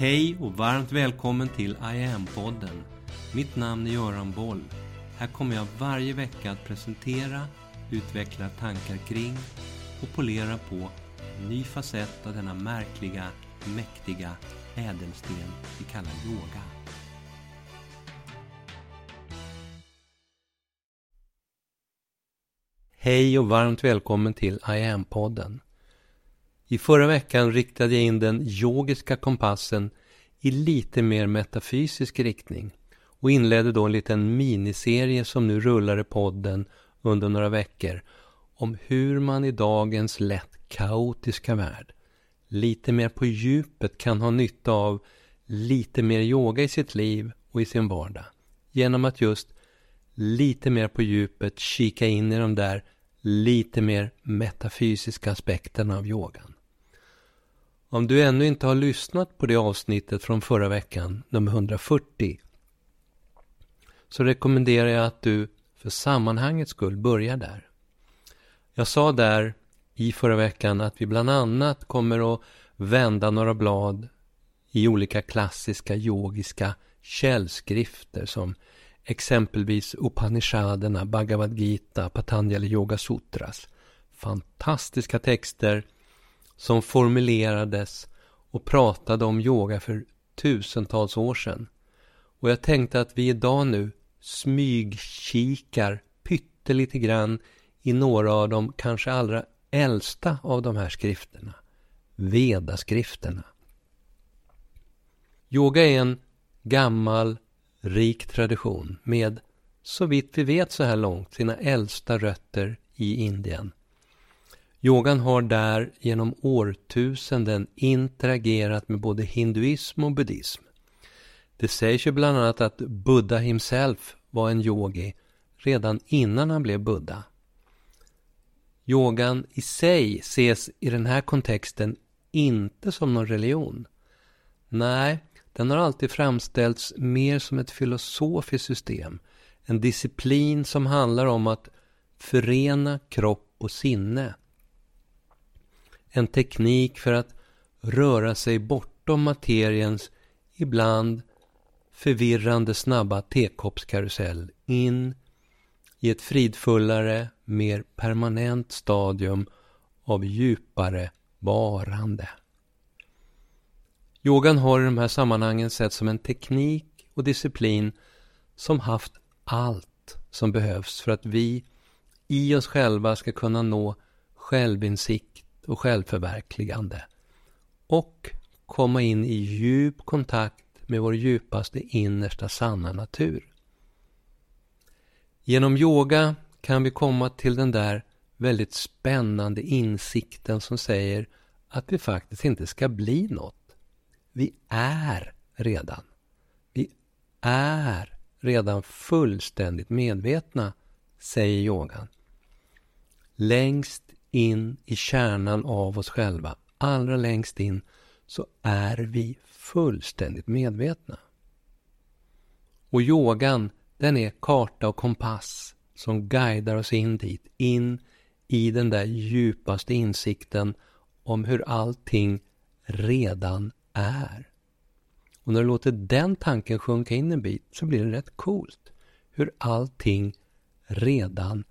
Hej och varmt välkommen till I am-podden. Mitt namn är Göran Boll. Här kommer jag varje vecka att presentera, utveckla tankar kring och polera på en ny facett av denna märkliga, mäktiga ädelsten vi kallar yoga. Hej och varmt välkommen till I am-podden. I förra veckan riktade jag in den yogiska kompassen i lite mer metafysisk riktning och inledde då en liten miniserie som nu rullar i podden under några veckor om hur man i dagens lätt kaotiska värld lite mer på djupet kan ha nytta av lite mer yoga i sitt liv och i sin vardag genom att just lite mer på djupet kika in i de där lite mer metafysiska aspekterna av yogan. Om du ännu inte har lyssnat på det avsnittet från förra veckan, nummer 140, så rekommenderar jag att du för sammanhangets skull börjar där. Jag sa där i förra veckan att vi bland annat kommer att vända några blad i olika klassiska yogiska källskrifter som exempelvis Upanishaderna, Bhagavad Gita, Patanjali Yoga Sutras. Fantastiska texter som formulerades och pratade om yoga för tusentals år sedan. Och jag tänkte att vi idag nu smygkikar pyttelite grann i några av de kanske allra äldsta av de här skrifterna. Vedaskrifterna. Yoga är en gammal, rik tradition med, så vitt vi vet så här långt, sina äldsta rötter i Indien. Yogan har där genom årtusenden interagerat med både hinduism och buddhism. Det sägs ju bland annat att Buddha himself var en yogi redan innan han blev Buddha. Yogan i sig ses i den här kontexten inte som någon religion. Nej, den har alltid framställts mer som ett filosofiskt system. En disciplin som handlar om att förena kropp och sinne en teknik för att röra sig bortom materiens ibland förvirrande snabba tekoppskarusell in i ett fridfullare, mer permanent stadium av djupare varande. Yogan har i de här sammanhangen sett som en teknik och disciplin som haft allt som behövs för att vi i oss själva ska kunna nå självinsikt och självförverkligande och komma in i djup kontakt med vår djupaste innersta sanna natur. Genom yoga kan vi komma till den där väldigt spännande insikten som säger att vi faktiskt inte ska bli något. Vi är redan. Vi är redan fullständigt medvetna, säger yogan. Längst in i kärnan av oss själva, allra längst in, så är vi fullständigt medvetna. Och yogan, den är karta och kompass som guidar oss in dit, in i den där djupaste insikten om hur allting redan är. Och när du låter den tanken sjunka in en bit så blir det rätt coolt. Hur allting redan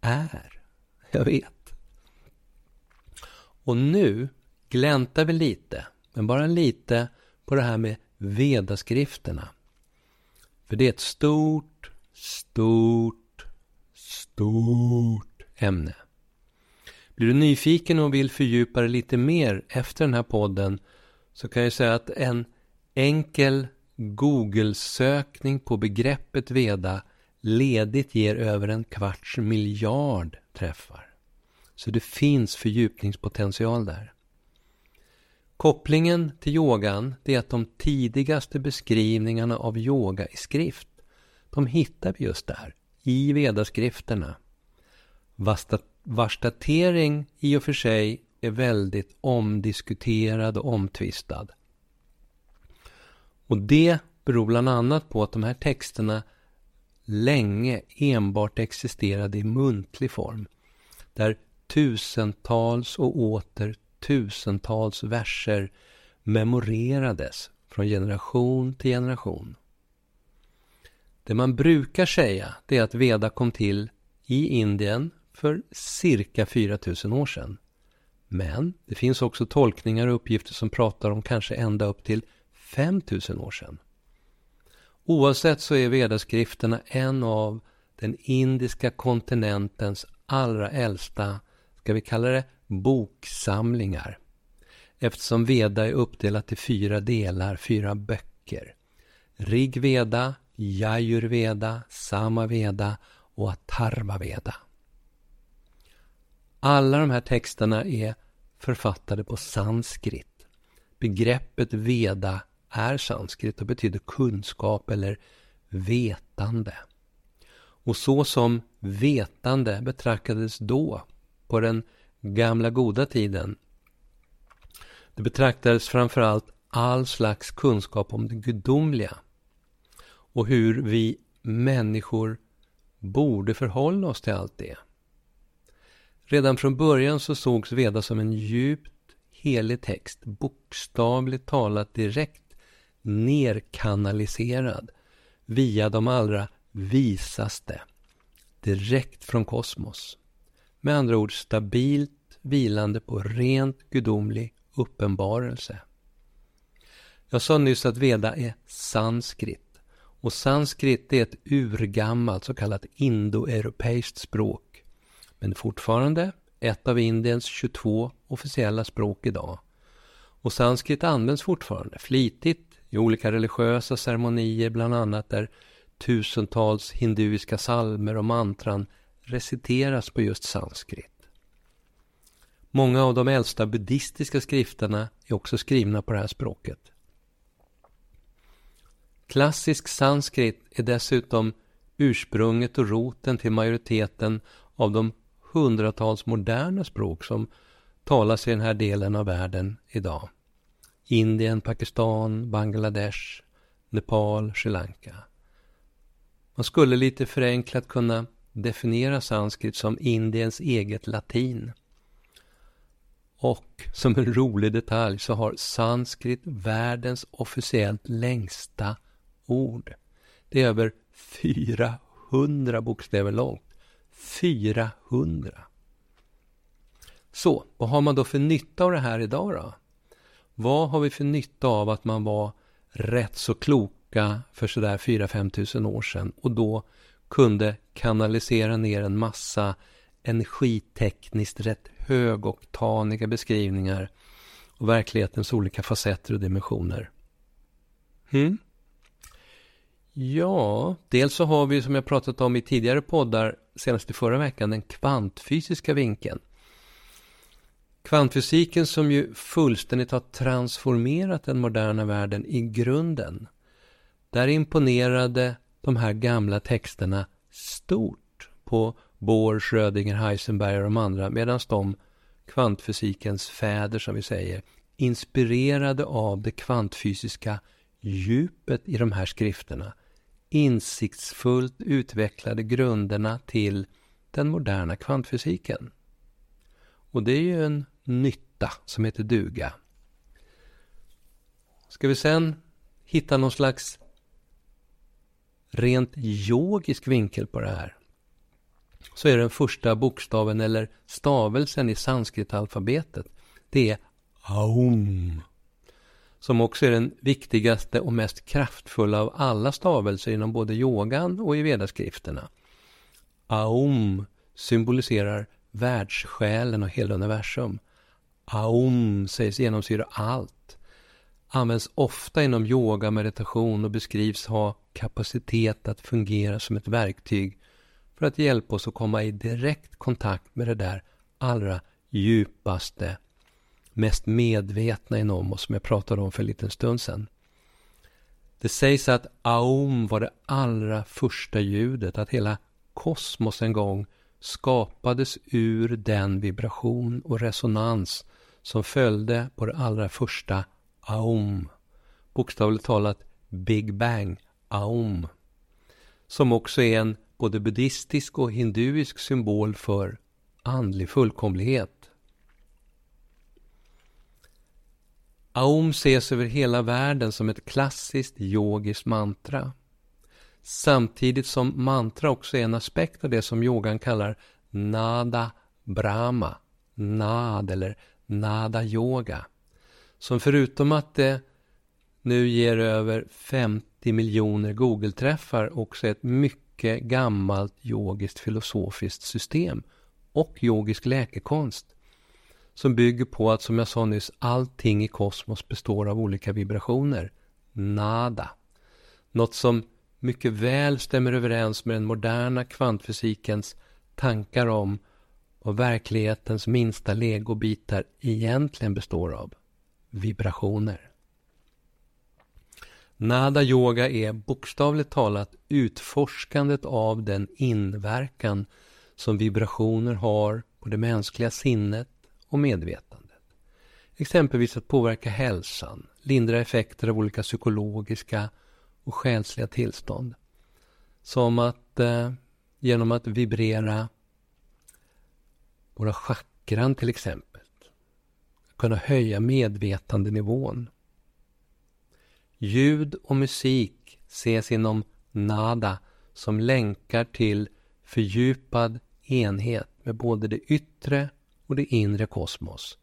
är. Jag vet. Och nu gläntar vi lite, men bara lite, på det här med vedaskrifterna. För det är ett stort, stort, stort ämne. Blir du nyfiken och vill fördjupa dig lite mer efter den här podden så kan jag säga att en enkel Google-sökning på begreppet Veda ledigt ger över en kvarts miljard träffar. Så det finns fördjupningspotential där. Kopplingen till yogan är att de tidigaste beskrivningarna av yoga i skrift, de hittar vi just där, i vedaskrifterna. Vars datering i och för sig är väldigt omdiskuterad och omtvistad. Och det beror bland annat på att de här texterna länge enbart existerade i muntlig form. Där tusentals och åter tusentals verser memorerades från generation till generation. Det man brukar säga det är att Veda kom till i Indien för cirka 4000 år sedan. Men det finns också tolkningar och uppgifter som pratar om kanske ända upp till 5000 år sedan. Oavsett så är vedaskrifterna en av den indiska kontinentens allra äldsta, ska vi kalla det, boksamlingar. Eftersom Veda är uppdelat i fyra delar, fyra böcker. Rigveda, Yajurveda, Samaveda och Atharvaveda. Alla de här texterna är författade på sanskrit. Begreppet Veda är sanskrit och betyder kunskap eller vetande. Och så som vetande betraktades då, på den gamla goda tiden, det betraktades framförallt all slags kunskap om det gudomliga och hur vi människor borde förhålla oss till allt det. Redan från början så sågs Veda som en djupt helig text, bokstavligt talat direkt nerkanaliserad via de allra visaste, direkt från kosmos. Med andra ord stabilt vilande på rent gudomlig uppenbarelse. Jag sa nyss att Veda är sanskrit. Och sanskrit är ett urgammalt så kallat indoeuropeiskt språk. Men fortfarande ett av Indiens 22 officiella språk idag. Och sanskrit används fortfarande flitigt i olika religiösa ceremonier, bland annat där tusentals hinduiska salmer och mantran reciteras på just sanskrit. Många av de äldsta buddhistiska skrifterna är också skrivna på det här språket. Klassisk sanskrit är dessutom ursprunget och roten till majoriteten av de hundratals moderna språk som talas i den här delen av världen idag. Indien, Pakistan, Bangladesh, Nepal, Sri Lanka. Man skulle lite förenklat kunna definierar sanskrit som Indiens eget latin. Och som en rolig detalj så har sanskrit världens officiellt längsta ord. Det är över 400 bokstäver långt. 400! Så, vad har man då för nytta av det här idag då? Vad har vi för nytta av att man var rätt så kloka för sådär 4-5 tusen år sedan och då kunde kanalisera ner en massa energitekniskt rätt högoktaniga beskrivningar och verklighetens olika facetter och dimensioner. Hmm? Ja, dels så har vi som jag pratat om i tidigare poddar, senast i förra veckan, den kvantfysiska vinkeln. Kvantfysiken som ju fullständigt har transformerat den moderna världen i grunden. Där imponerade de här gamla texterna stort på Bohr, Schrödinger, Heisenberg och de andra medan de, kvantfysikens fäder som vi säger, inspirerade av det kvantfysiska djupet i de här skrifterna insiktsfullt utvecklade grunderna till den moderna kvantfysiken. Och det är ju en nytta som heter duga. Ska vi sen hitta någon slags rent yogisk vinkel på det här så är den första bokstaven eller stavelsen i sanskritalfabetet det är aum som också är den viktigaste och mest kraftfulla av alla stavelser inom både yogan och i vedaskrifterna. Aum symboliserar världssjälen och hela universum. Aum sägs genomsyra allt. Används ofta inom yoga, meditation och beskrivs ha kapacitet att fungera som ett verktyg för att hjälpa oss att komma i direkt kontakt med det där allra djupaste, mest medvetna inom oss som jag pratade om för en liten stund sedan. Det sägs att Aum var det allra första ljudet, att hela kosmos en gång skapades ur den vibration och resonans som följde på det allra första Aum. Bokstavligt talat Big Bang, Aum. Som också är en både buddhistisk och hinduisk symbol för andlig fullkomlighet. Aum ses över hela världen som ett klassiskt yogiskt mantra. Samtidigt som mantra också är en aspekt av det som yogan kallar nada brahma, nad eller nada yoga. Som förutom att det nu ger över 50 miljoner Google-träffar också är ett mycket gammalt yogiskt filosofiskt system och yogisk läkekonst som bygger på att, som jag sa nyss, allting i kosmos består av olika vibrationer. Nada. Något som mycket väl stämmer överens med den moderna kvantfysikens tankar om vad verklighetens minsta legobitar egentligen består av. Vibrationer. Nada yoga är bokstavligt talat utforskandet av den inverkan som vibrationer har på det mänskliga sinnet och medvetandet. Exempelvis att påverka hälsan, lindra effekter av olika psykologiska och själsliga tillstånd. Som att eh, genom att vibrera våra chakran till exempel kunna höja medvetandenivån. Ljud och musik ses inom nada som länkar till fördjupad enhet med både det yttre och det inre kosmos.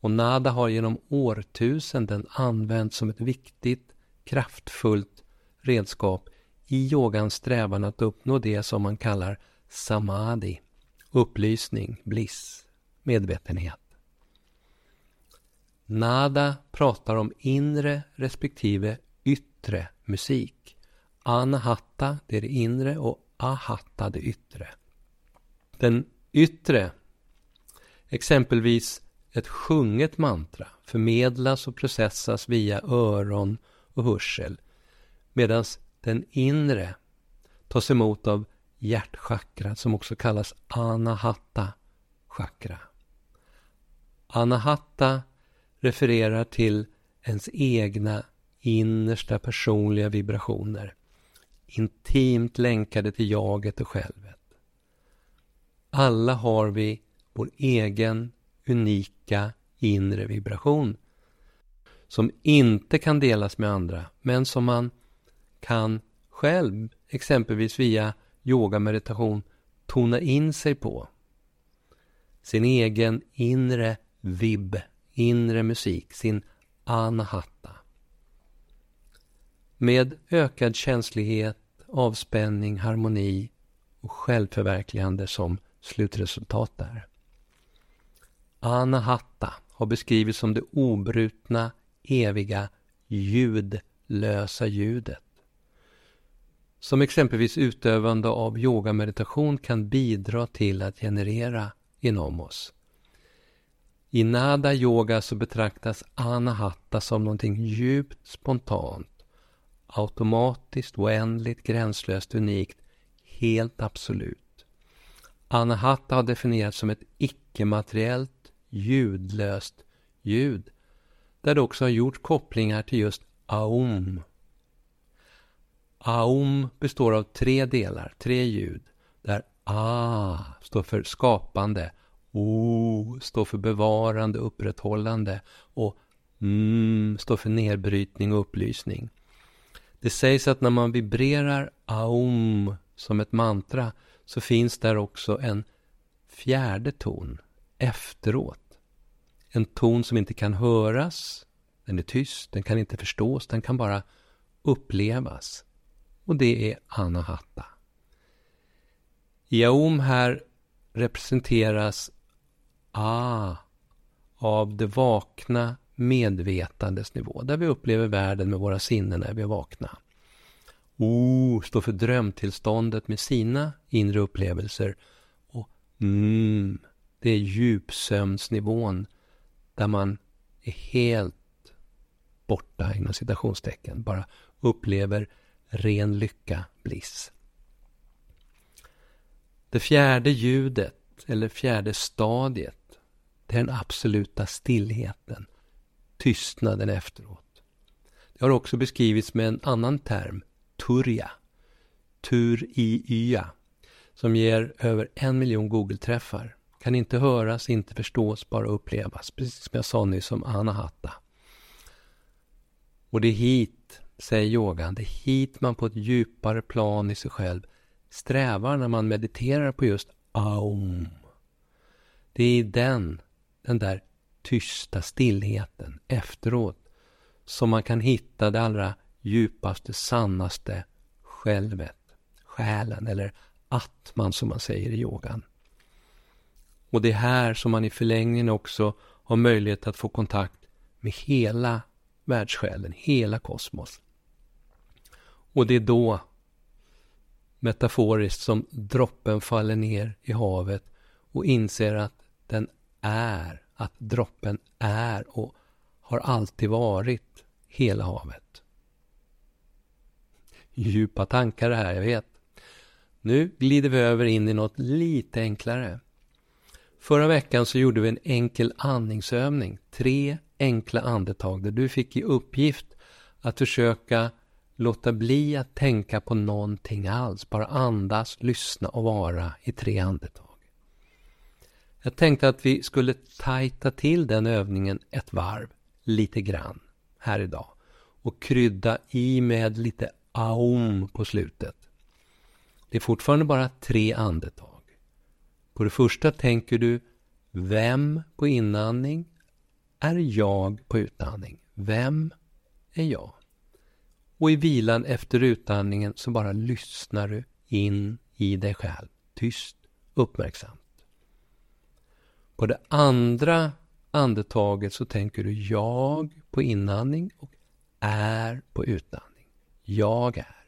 Och nada har genom årtusenden använts som ett viktigt, kraftfullt redskap i yogans strävan att uppnå det som man kallar samadhi, upplysning, bliss, medvetenhet. Nada pratar om inre respektive yttre musik. Anahatta, det är det inre och ahatta, det yttre. Den yttre Exempelvis ett sjunget mantra förmedlas och processas via öron och hörsel medan den inre tas emot av hjärtchakra som också kallas anahata chakra. Anahatta refererar till ens egna innersta personliga vibrationer intimt länkade till jaget och självet. Alla har vi vår egen unika inre vibration som inte kan delas med andra men som man kan själv, exempelvis via yoga meditation, tona in sig på. Sin egen inre vibb, inre musik, sin anahata. Med ökad känslighet, avspänning, harmoni och självförverkligande som slutresultat där. Anahatta har beskrivits som det obrutna, eviga, ljudlösa ljudet. Som exempelvis utövande av yogameditation kan bidra till att generera inom oss. I nada yoga så betraktas anahatta som någonting djupt spontant, automatiskt, oändligt, gränslöst, unikt, helt absolut. Anahatta har definierats som ett icke-materiellt ljudlöst ljud. Där det också har gjort kopplingar till just aum. Aum består av tre delar, tre ljud. Där a står för skapande, o står för bevarande, upprätthållande och mm, m står för nedbrytning och upplysning. Det sägs att när man vibrerar aum som ett mantra så finns där också en fjärde ton efteråt. En ton som inte kan höras, den är tyst, den kan inte förstås, den kan bara upplevas. Och det är Anahata. I Aum här representeras Ah, av det vakna medvetandes nivå, där vi upplever världen med våra sinnen när vi är vakna. Oh, o står för drömtillståndet med sina inre upplevelser och mm, det är djupsömnsnivån där man är helt borta inom citationstecken, bara upplever ren lycka, bliss. Det fjärde ljudet, eller fjärde stadiet, det är den absoluta stillheten, tystnaden efteråt. Det har också beskrivits med en annan term, turja, tur-i-ya, som ger över en miljon Google-träffar. Kan inte höras, inte förstås, bara upplevas. Precis som jag sa nyss om Anahatta. Och det är hit, säger yogan, det är hit man på ett djupare plan i sig själv strävar när man mediterar på just aum. Det är i den, den där tysta stillheten efteråt som man kan hitta det allra djupaste, sannaste självet, själen eller atman som man säger i yogan. Och det är här som man i förlängningen också har möjlighet att få kontakt med hela världssjälen, hela kosmos. Och det är då, metaforiskt, som droppen faller ner i havet och inser att den är, att droppen är och har alltid varit hela havet. Djupa tankar det här, jag vet. Nu glider vi över in i något lite enklare. Förra veckan så gjorde vi en enkel andningsövning. Tre enkla andetag där du fick i uppgift att försöka låta bli att tänka på någonting alls. Bara andas, lyssna och vara i tre andetag. Jag tänkte att vi skulle tajta till den övningen ett varv, lite grann, här idag. Och krydda i med lite aum på slutet. Det är fortfarande bara tre andetag. På det första tänker du Vem på inandning är jag på utandning? Vem är jag? Och i vilan efter utandningen så bara lyssnar du in i dig själv. Tyst, uppmärksamt. På det andra andetaget så tänker du jag på inandning och är på utandning. Jag är.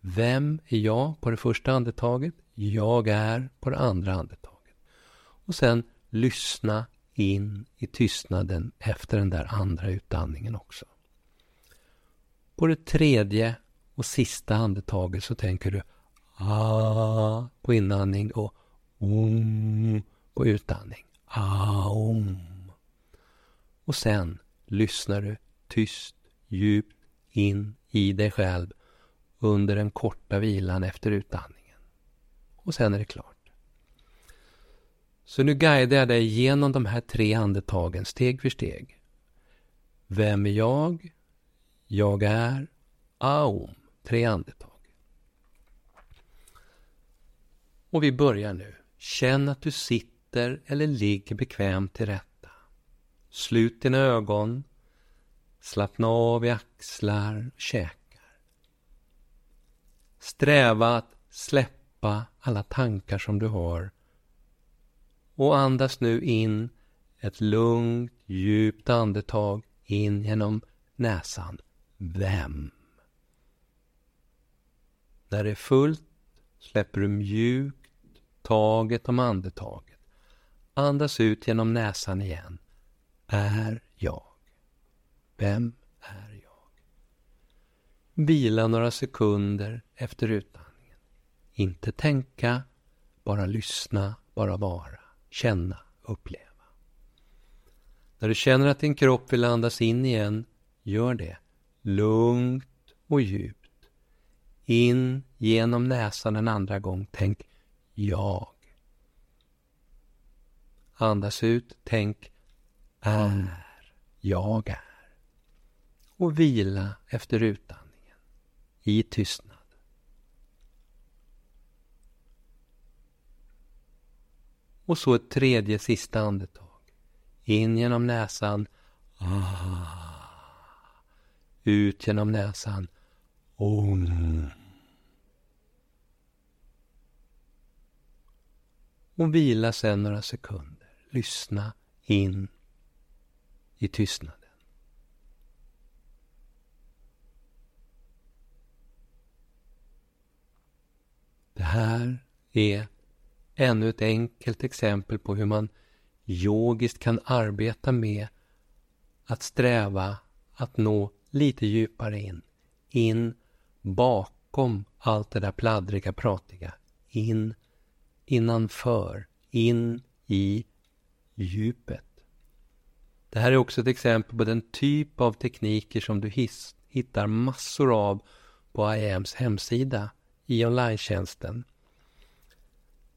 Vem är jag på det första andetaget? Jag är på det andra andetaget. Och sen lyssna in i tystnaden efter den där andra utandningen också. På det tredje och sista andetaget så tänker du ah på inandning och om på utandning. Aum. Och sen lyssnar du tyst, djupt in i dig själv under den korta vilan efter utandningen. Och sen är det klart. Så nu guidar jag dig genom de här tre andetagen steg för steg. Vem är jag? Jag är Aum. Tre andetag. Och vi börjar nu. Känn att du sitter eller ligger bekvämt till rätta. Slut dina ögon. Slappna av i axlar och käkar. Sträva att släppa alla tankar som du har och andas nu in ett lugnt, djupt andetag in genom näsan. Vem? När det är fullt släpper du mjukt taget om andetaget. Andas ut genom näsan igen. Är jag? Vem är jag? Vila några sekunder efter utandningen. Inte tänka, bara lyssna, bara vara känna, uppleva. När du känner att din kropp vill andas in igen, gör det lugnt och djupt. In genom näsan en andra gång, tänk jag. Andas ut, tänk är, jag är. Och vila efter utandningen i tystnad. Och så ett tredje sista andetag. In genom näsan. Ah. Ut genom näsan. Om. Och vila sen några sekunder. Lyssna in i tystnaden. Det här är ännu ett enkelt exempel på hur man yogiskt kan arbeta med att sträva att nå lite djupare in. In bakom allt det där pladdriga, pratiga. In innanför. In i djupet. Det här är också ett exempel på den typ av tekniker som du hittar massor av på IAMs hemsida i online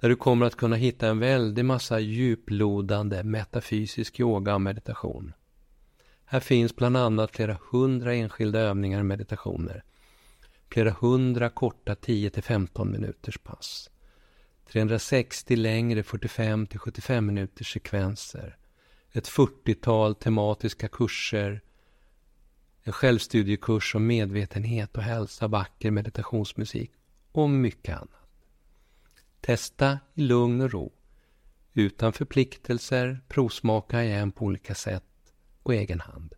där du kommer att kunna hitta en väldig massa djuplodande metafysisk yoga och meditation. Här finns bland annat flera hundra enskilda övningar och meditationer. Flera hundra korta 10-15 minuters pass. 360 längre 45-75 minuters sekvenser. Ett 40-tal tematiska kurser. En självstudiekurs om medvetenhet och hälsa, vacker meditationsmusik och mycket annat. Testa i lugn och ro. Utan förpliktelser, provsmaka igen på olika sätt på egen hand.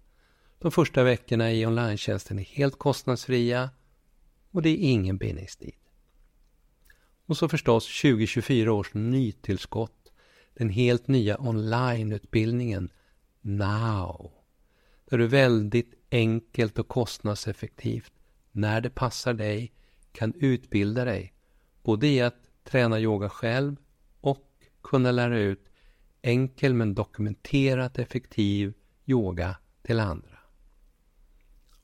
De första veckorna i online är helt kostnadsfria och det är ingen bindningstid. Och så förstås 2024 års nytillskott, den helt nya onlineutbildningen Now. Där du väldigt enkelt och kostnadseffektivt, när det passar dig, kan utbilda dig. Både i att träna yoga själv och kunna lära ut enkel men dokumenterat effektiv yoga till andra.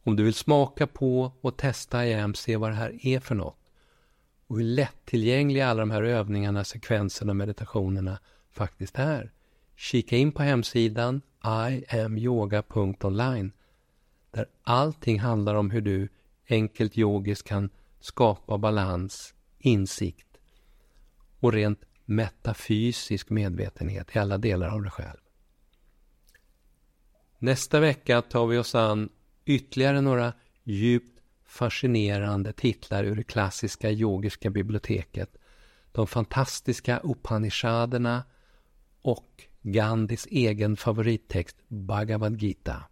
Om du vill smaka på och testa IAM, se vad det här är för något och hur lättillgängliga alla de här övningarna, sekvenserna och meditationerna faktiskt är. Kika in på hemsidan iamyoga.online där allting handlar om hur du enkelt yogiskt kan skapa balans, insikt och rent metafysisk medvetenhet i alla delar av dig själv. Nästa vecka tar vi oss an ytterligare några djupt fascinerande titlar ur det klassiska yogiska biblioteket. De fantastiska Upanishaderna och Gandhis egen favorittext Bhagavad Gita.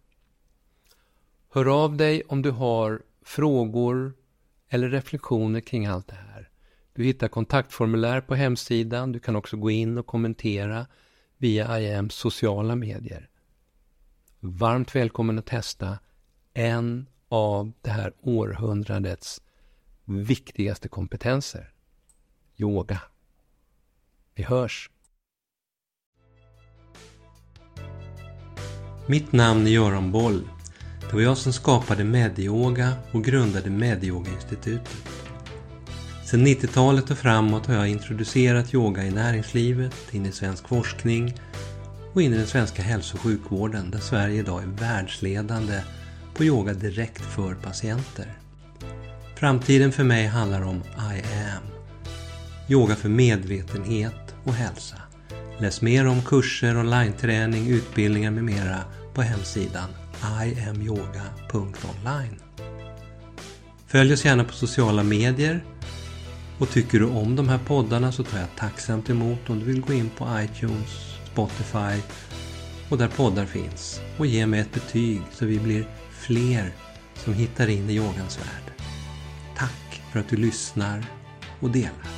Hör av dig om du har frågor eller reflektioner kring allt det här. Du hittar kontaktformulär på hemsidan. Du kan också gå in och kommentera via IAMs sociala medier. Varmt välkommen att testa en av det här århundradets viktigaste kompetenser. Yoga. Vi hörs! Mitt namn är Göran Boll. Det var jag som skapade Medyoga och grundade Medyoga-institutet. Sedan 90-talet och framåt har jag introducerat yoga i näringslivet, in i svensk forskning och in i den svenska hälso och sjukvården där Sverige idag är världsledande på yoga direkt för patienter. Framtiden för mig handlar om I am. Yoga för medvetenhet och hälsa. Läs mer om kurser, online-träning, utbildningar med mera på hemsidan iamyoga.online. Följ oss gärna på sociala medier och tycker du om de här poddarna så tar jag tacksamt emot om du vill gå in på iTunes, Spotify och där poddar finns och ge mig ett betyg så vi blir fler som hittar in i yogans värld. Tack för att du lyssnar och delar.